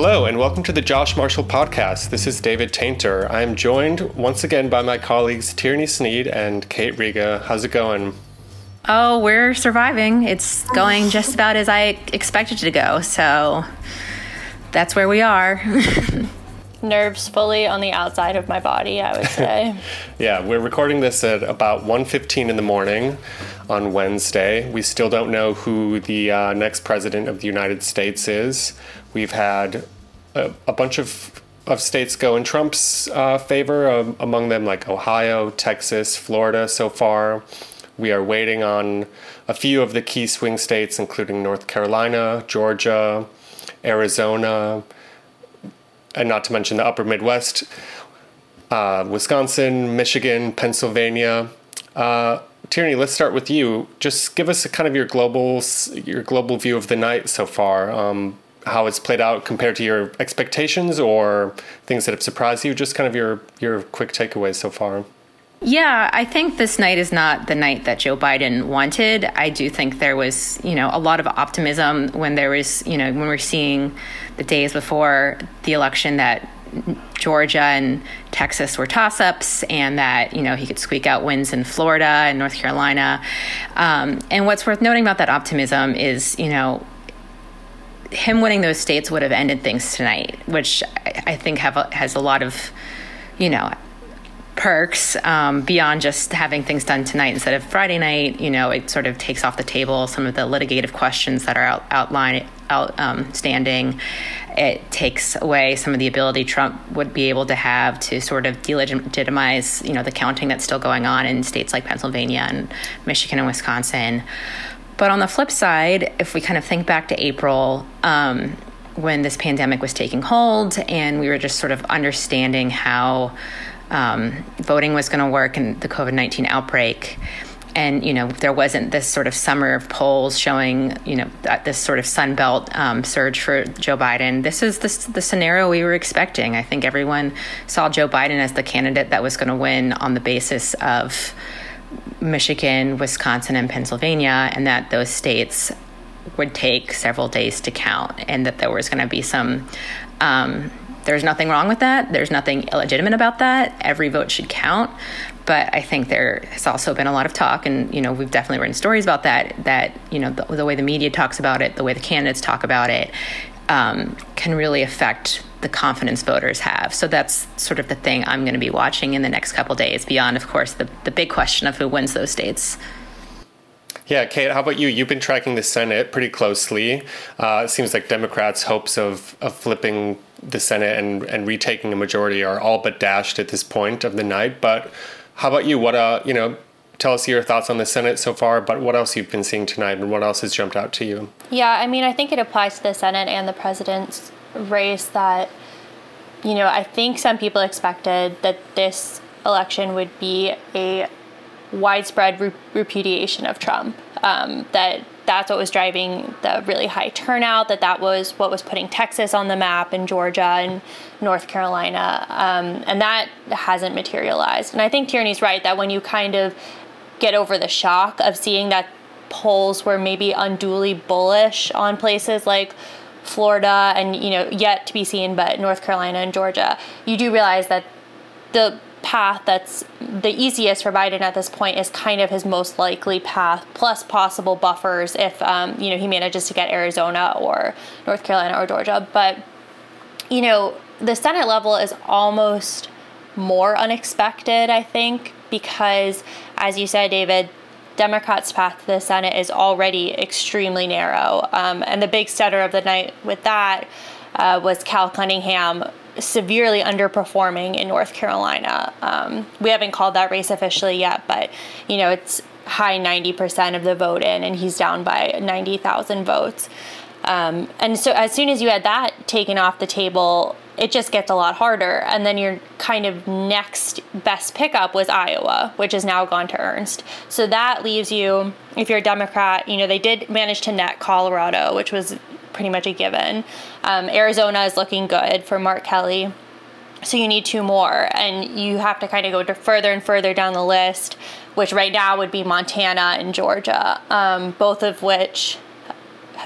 Hello, and welcome to the Josh Marshall Podcast. This is David Taintor. I'm joined once again by my colleagues Tierney Sneed and Kate Riga. How's it going? Oh, we're surviving. It's going just about as I expected it to go. So that's where we are. Nerves fully on the outside of my body, I would say. yeah, we're recording this at about 1.15 in the morning on Wednesday. We still don't know who the uh, next president of the United States is. We've had a, a bunch of, of states go in Trump's uh, favor, um, among them like Ohio, Texas, Florida so far. We are waiting on a few of the key swing states, including North Carolina, Georgia, Arizona, and not to mention the upper Midwest, uh, Wisconsin, Michigan, Pennsylvania. Uh, Tierney, let's start with you. Just give us a kind of your global your global view of the night so far. Um, how it's played out compared to your expectations or things that have surprised you? Just kind of your your quick takeaways so far. Yeah, I think this night is not the night that Joe Biden wanted. I do think there was, you know, a lot of optimism when there was, you know, when we're seeing the days before the election that Georgia and Texas were toss ups and that, you know, he could squeak out wins in Florida and North Carolina. Um, and what's worth noting about that optimism is, you know, him winning those states would have ended things tonight, which I think have a, has a lot of, you know, perks um, beyond just having things done tonight instead of Friday night. You know, it sort of takes off the table some of the litigative questions that are out, outline, outstanding. Um, it takes away some of the ability Trump would be able to have to sort of delegitimize, you know, the counting that's still going on in states like Pennsylvania and Michigan and Wisconsin. But on the flip side, if we kind of think back to April, um, when this pandemic was taking hold and we were just sort of understanding how um, voting was going to work in the COVID 19 outbreak. And, you know, there wasn't this sort of summer of polls showing, you know, this sort of Sunbelt um, surge for Joe Biden. This is the, the scenario we were expecting. I think everyone saw Joe Biden as the candidate that was going to win on the basis of Michigan, Wisconsin, and Pennsylvania, and that those states would take several days to count, and that there was going to be some. Um, there's nothing wrong with that. There's nothing illegitimate about that. Every vote should count. But I think there has also been a lot of talk, and you know we've definitely written stories about that. That you know the, the way the media talks about it, the way the candidates talk about it, um, can really affect the confidence voters have. So that's sort of the thing I'm going to be watching in the next couple days, beyond, of course, the, the big question of who wins those states. Yeah, Kate, how about you? You've been tracking the Senate pretty closely. Uh, it seems like Democrats' hopes of, of flipping the Senate and, and retaking a majority are all but dashed at this point of the night. But how about you? What, uh, you know, tell us your thoughts on the Senate so far, but what else you've been seeing tonight and what else has jumped out to you? Yeah, I mean, I think it applies to the Senate and the president's race that, you know, I think some people expected that this election would be a widespread re- repudiation of Trump. Um, that that's what was driving the really high turnout. That that was what was putting Texas on the map and Georgia and North Carolina, um, and that hasn't materialized. And I think Tierney's right that when you kind of get over the shock of seeing that polls were maybe unduly bullish on places like Florida and you know yet to be seen but North Carolina and Georgia you do realize that the path that's the easiest for Biden at this point is kind of his most likely path plus possible buffers if um, you know he manages to get Arizona or North Carolina or Georgia but you know the Senate level is almost more unexpected I think because as you said David Democrats' path to the Senate is already extremely narrow. Um, and the big stutter of the night with that uh, was Cal Cunningham severely underperforming in North Carolina. Um, we haven't called that race officially yet, but you know it's high 90% of the vote in, and he's down by 90,000 votes. Um, and so as soon as you had that taken off the table, it just gets a lot harder. And then your kind of next best pickup was Iowa, which has now gone to Ernst. So that leaves you, if you're a Democrat, you know, they did manage to net Colorado, which was pretty much a given. Um, Arizona is looking good for Mark Kelly. So you need two more, and you have to kind of go further and further down the list, which right now would be Montana and Georgia, um, both of which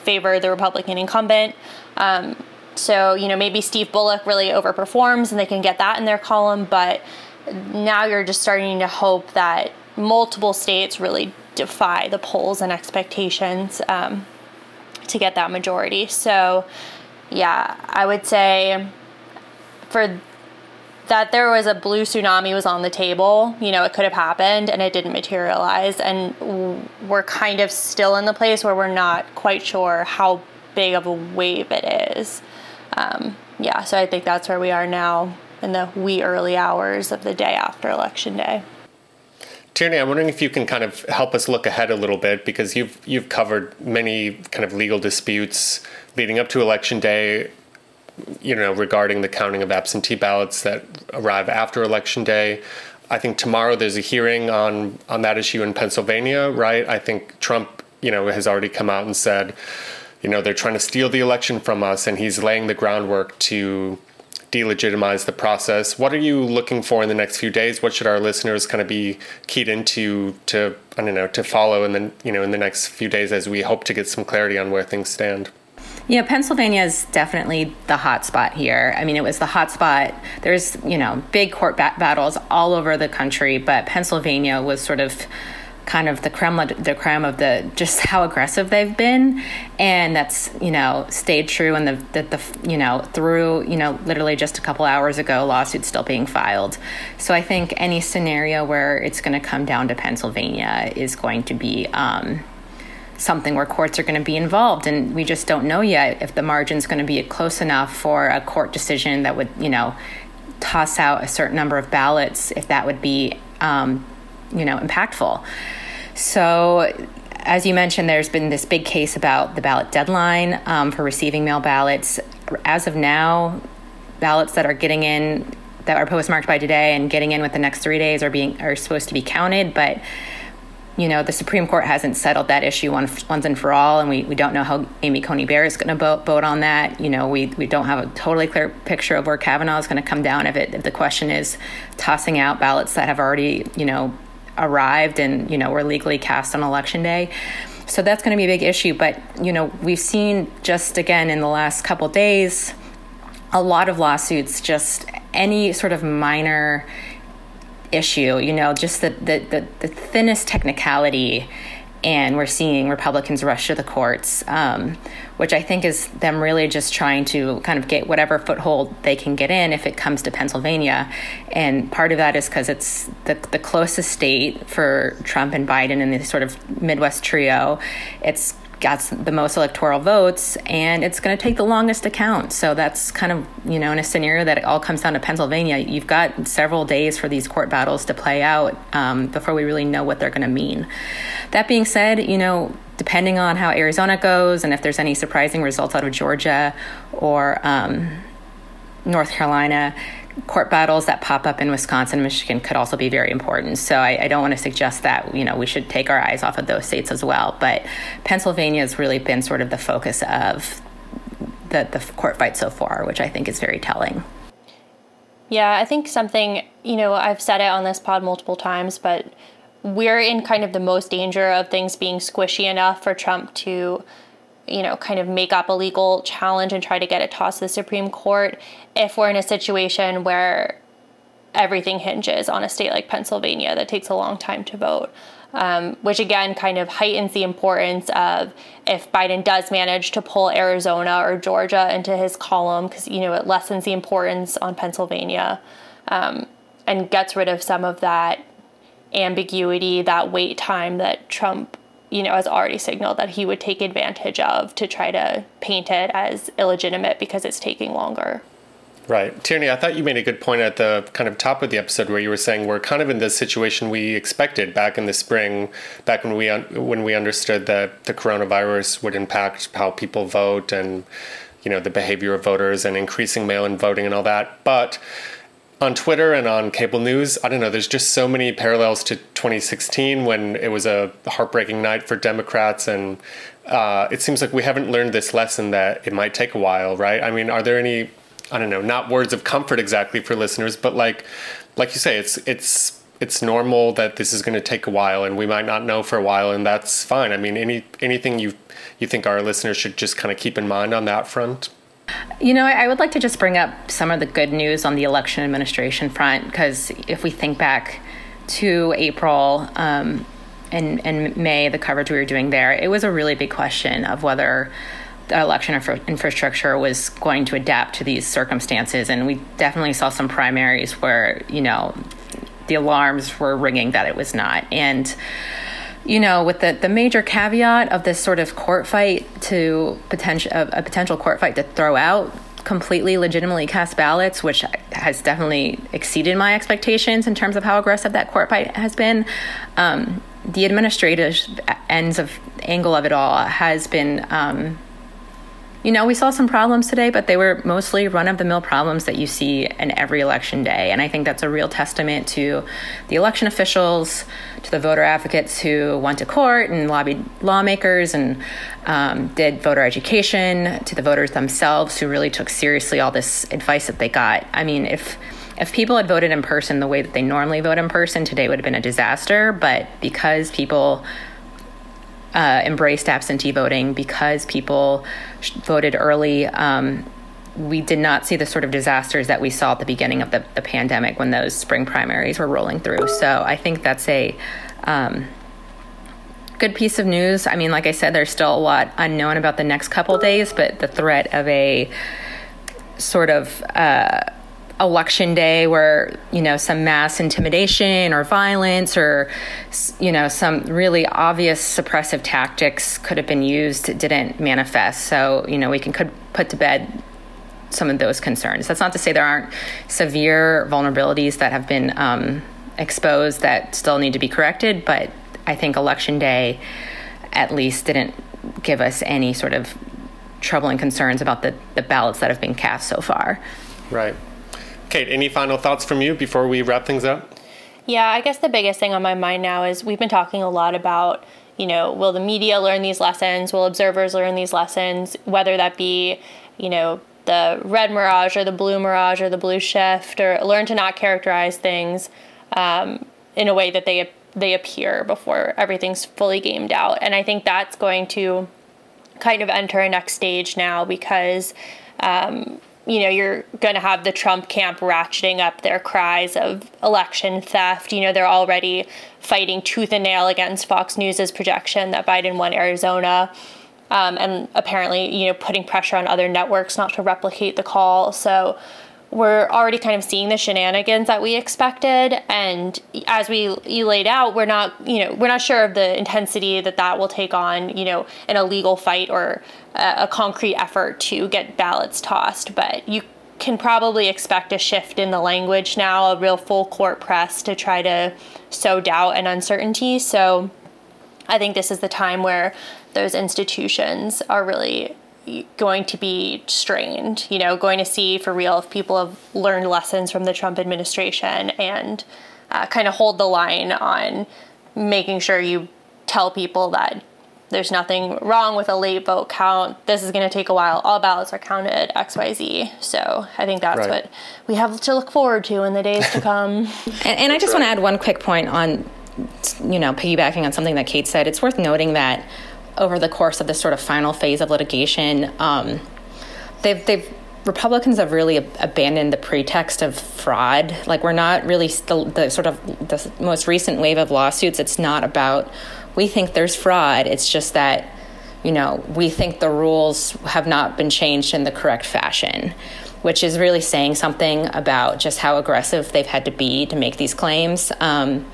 favor the Republican incumbent. Um, so, you know, maybe Steve Bullock really overperforms and they can get that in their column, but now you're just starting to hope that multiple states really defy the polls and expectations um, to get that majority. So, yeah, I would say for that there was a blue tsunami was on the table. You know, it could have happened and it didn't materialize. And we're kind of still in the place where we're not quite sure how big of a wave it is. Um, yeah, so I think that's where we are now in the wee early hours of the day after election day. Tierney, I'm wondering if you can kind of help us look ahead a little bit because you've you've covered many kind of legal disputes leading up to election day you know, regarding the counting of absentee ballots that arrive after election day. I think tomorrow there's a hearing on on that issue in Pennsylvania, right? I think Trump, you know, has already come out and said, you know, they're trying to steal the election from us, and he's laying the groundwork to delegitimize the process. What are you looking for in the next few days? What should our listeners kind of be keyed into to I don't know to follow in the you know in the next few days as we hope to get some clarity on where things stand? Yeah, Pennsylvania is definitely the hot spot here. I mean, it was the hot spot. There's, you know, big court ba- battles all over the country, but Pennsylvania was sort of kind of the creme the creme of the just how aggressive they've been. And that's you know stayed true and the, the, the you know through you know literally just a couple hours ago lawsuits still being filed. So i think any scenario where it's going to come down to pennsylvania is going to be um, something where courts are going to be involved. And we just don't know yet if the margin's going to be close enough for a court decision that would you know toss out a certain number of ballots if that would be um, you know impactful so as you mentioned there's been this big case about the ballot deadline um, for receiving mail ballots as of now ballots that are getting in that are postmarked by today and getting in with the next three days are being are supposed to be counted but you know, the Supreme Court hasn't settled that issue once, once and for all, and we, we don't know how Amy Coney Barrett is going to vote, vote on that. You know, we, we don't have a totally clear picture of where Kavanaugh is going to come down if, it, if the question is tossing out ballots that have already, you know, arrived and, you know, were legally cast on election day. So that's going to be a big issue. But, you know, we've seen just again in the last couple days a lot of lawsuits, just any sort of minor issue, you know, just the, the, the, the thinnest technicality. And we're seeing Republicans rush to the courts, um, which I think is them really just trying to kind of get whatever foothold they can get in if it comes to Pennsylvania. And part of that is because it's the, the closest state for Trump and Biden in this sort of Midwest trio. It's got the most electoral votes and it's going to take the longest to count. So that's kind of, you know, in a scenario that it all comes down to Pennsylvania, you've got several days for these court battles to play out um, before we really know what they're going to mean. That being said, you know, depending on how Arizona goes and if there's any surprising results out of Georgia or um, North Carolina, court battles that pop up in Wisconsin and Michigan could also be very important. So I, I, don't want to suggest that you know we should take our eyes off of those states as well. But Pennsylvania has really been sort of the focus of the, the court fight so far, which I think is very telling. Yeah, I think something, you know, I've said it on this pod multiple times, but we're in kind of the most danger of things being squishy enough for Trump to you know, kind of make up a legal challenge and try to get it tossed to the Supreme Court if we're in a situation where everything hinges on a state like Pennsylvania that takes a long time to vote. Um, which again kind of heightens the importance of if Biden does manage to pull Arizona or Georgia into his column, because you know it lessens the importance on Pennsylvania um, and gets rid of some of that ambiguity, that wait time that Trump you know, has already signaled that he would take advantage of to try to paint it as illegitimate because it's taking longer. Right. Tierney, I thought you made a good point at the kind of top of the episode where you were saying we're kind of in the situation we expected back in the spring, back when we un- when we understood that the coronavirus would impact how people vote and you know the behavior of voters and increasing mail-in voting and all that. But on Twitter and on cable news, I don't know, there's just so many parallels to 2016 when it was a heartbreaking night for Democrats. And uh, it seems like we haven't learned this lesson that it might take a while, right? I mean, are there any I don't know, not words of comfort exactly for listeners, but like like you say, it's it's it's normal that this is going to take a while and we might not know for a while and that's fine. I mean, any anything you you think our listeners should just kind of keep in mind on that front? You know, I would like to just bring up some of the good news on the election administration front because if we think back to April um, and, and May, the coverage we were doing there, it was a really big question of whether the election infra- infrastructure was going to adapt to these circumstances. And we definitely saw some primaries where, you know, the alarms were ringing that it was not. And, you know, with the, the major caveat of this sort of court fight to potential a potential court fight to throw out completely legitimately cast ballots, which has definitely exceeded my expectations in terms of how aggressive that court fight has been. Um, the administrative ends of angle of it all has been um, you know, we saw some problems today, but they were mostly run of the mill problems that you see in every election day. And I think that's a real testament to the election officials, to the voter advocates who went to court and lobbied lawmakers and um, did voter education, to the voters themselves who really took seriously all this advice that they got. I mean, if if people had voted in person the way that they normally vote in person, today would have been a disaster. But because people uh, embraced absentee voting because people voted early. Um, we did not see the sort of disasters that we saw at the beginning of the, the, pandemic when those spring primaries were rolling through. So I think that's a um, good piece of news. I mean, like I said, there's still a lot unknown about the next couple days, but the threat of a sort of uh, election day where you know some mass intimidation or violence or you know some really obvious suppressive tactics could have been used didn't manifest. So you know we can could put to bed some of those concerns. That's not to say there aren't severe vulnerabilities that have been um, exposed that still need to be corrected but i think election day at least didn't give us any sort of troubling concerns about the, the ballots that have been cast so far. Right Kate, any final thoughts from you before we wrap things up? Yeah, I guess the biggest thing on my mind now is we've been talking a lot about, you know, will the media learn these lessons? Will observers learn these lessons? Whether that be, you know, the red mirage or the blue mirage or the blue shift, or learn to not characterize things um, in a way that they they appear before everything's fully gamed out. And I think that's going to kind of enter a next stage now because um, you know, you're going to have the Trump camp ratcheting up their cries of election theft. You know, they're already fighting tooth and nail against Fox News's projection that Biden won Arizona. Um, and apparently, you know, putting pressure on other networks not to replicate the call. So we're already kind of seeing the shenanigans that we expected. And as we you laid out we're not you know we're not sure of the intensity that that will take on you know in a legal fight or a, a concrete effort to get ballots tossed. But you can probably expect a shift in the language now a real full court press to try to sow doubt and uncertainty. So i think this is the time where those institutions are really going to be strained, you know, going to see for real if people have learned lessons from the Trump administration and uh, kind of hold the line on making sure you tell people that there's nothing wrong with a late vote count. This is going to take a while. All ballots are counted XYZ. So I think that's right. what we have to look forward to in the days to come. and, and I just right. want to add one quick point on, you know, piggybacking on something that Kate said. It's worth noting that over the course of this sort of final phase of litigation, um, they've they've Republicans have really abandoned the pretext of fraud. Like we're not really the, the sort of the most recent wave of lawsuits. It's not about we think there's fraud. It's just that you know we think the rules have not been changed in the correct fashion which is really saying something about just how aggressive they've had to be to make these claims. Um,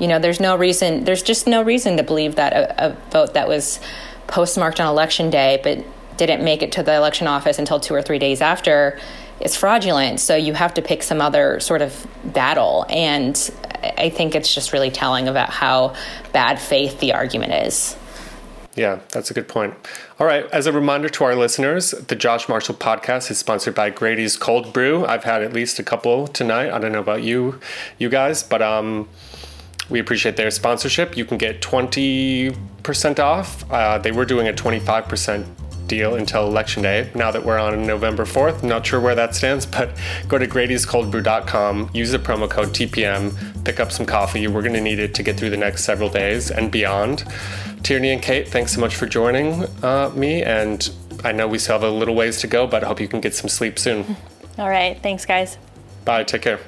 you know, there's no reason, there's just no reason to believe that a, a vote that was postmarked on election day but didn't make it to the election office until two or three days after is fraudulent. So you have to pick some other sort of battle. And I think it's just really telling about how bad faith the argument is. Yeah, that's a good point. All right, as a reminder to our listeners, the Josh Marshall podcast is sponsored by Grady's Cold Brew. I've had at least a couple tonight. I don't know about you, you guys, but um, we appreciate their sponsorship. You can get 20% off. Uh, they were doing a 25% deal until election day. Now that we're on November 4th, not sure where that stands, but go to Grady'sColdBrew.com, use the promo code TPM, pick up some coffee. We're going to need it to get through the next several days and beyond. Tierney and Kate, thanks so much for joining uh, me. And I know we still have a little ways to go, but I hope you can get some sleep soon. All right. Thanks, guys. Bye. Take care.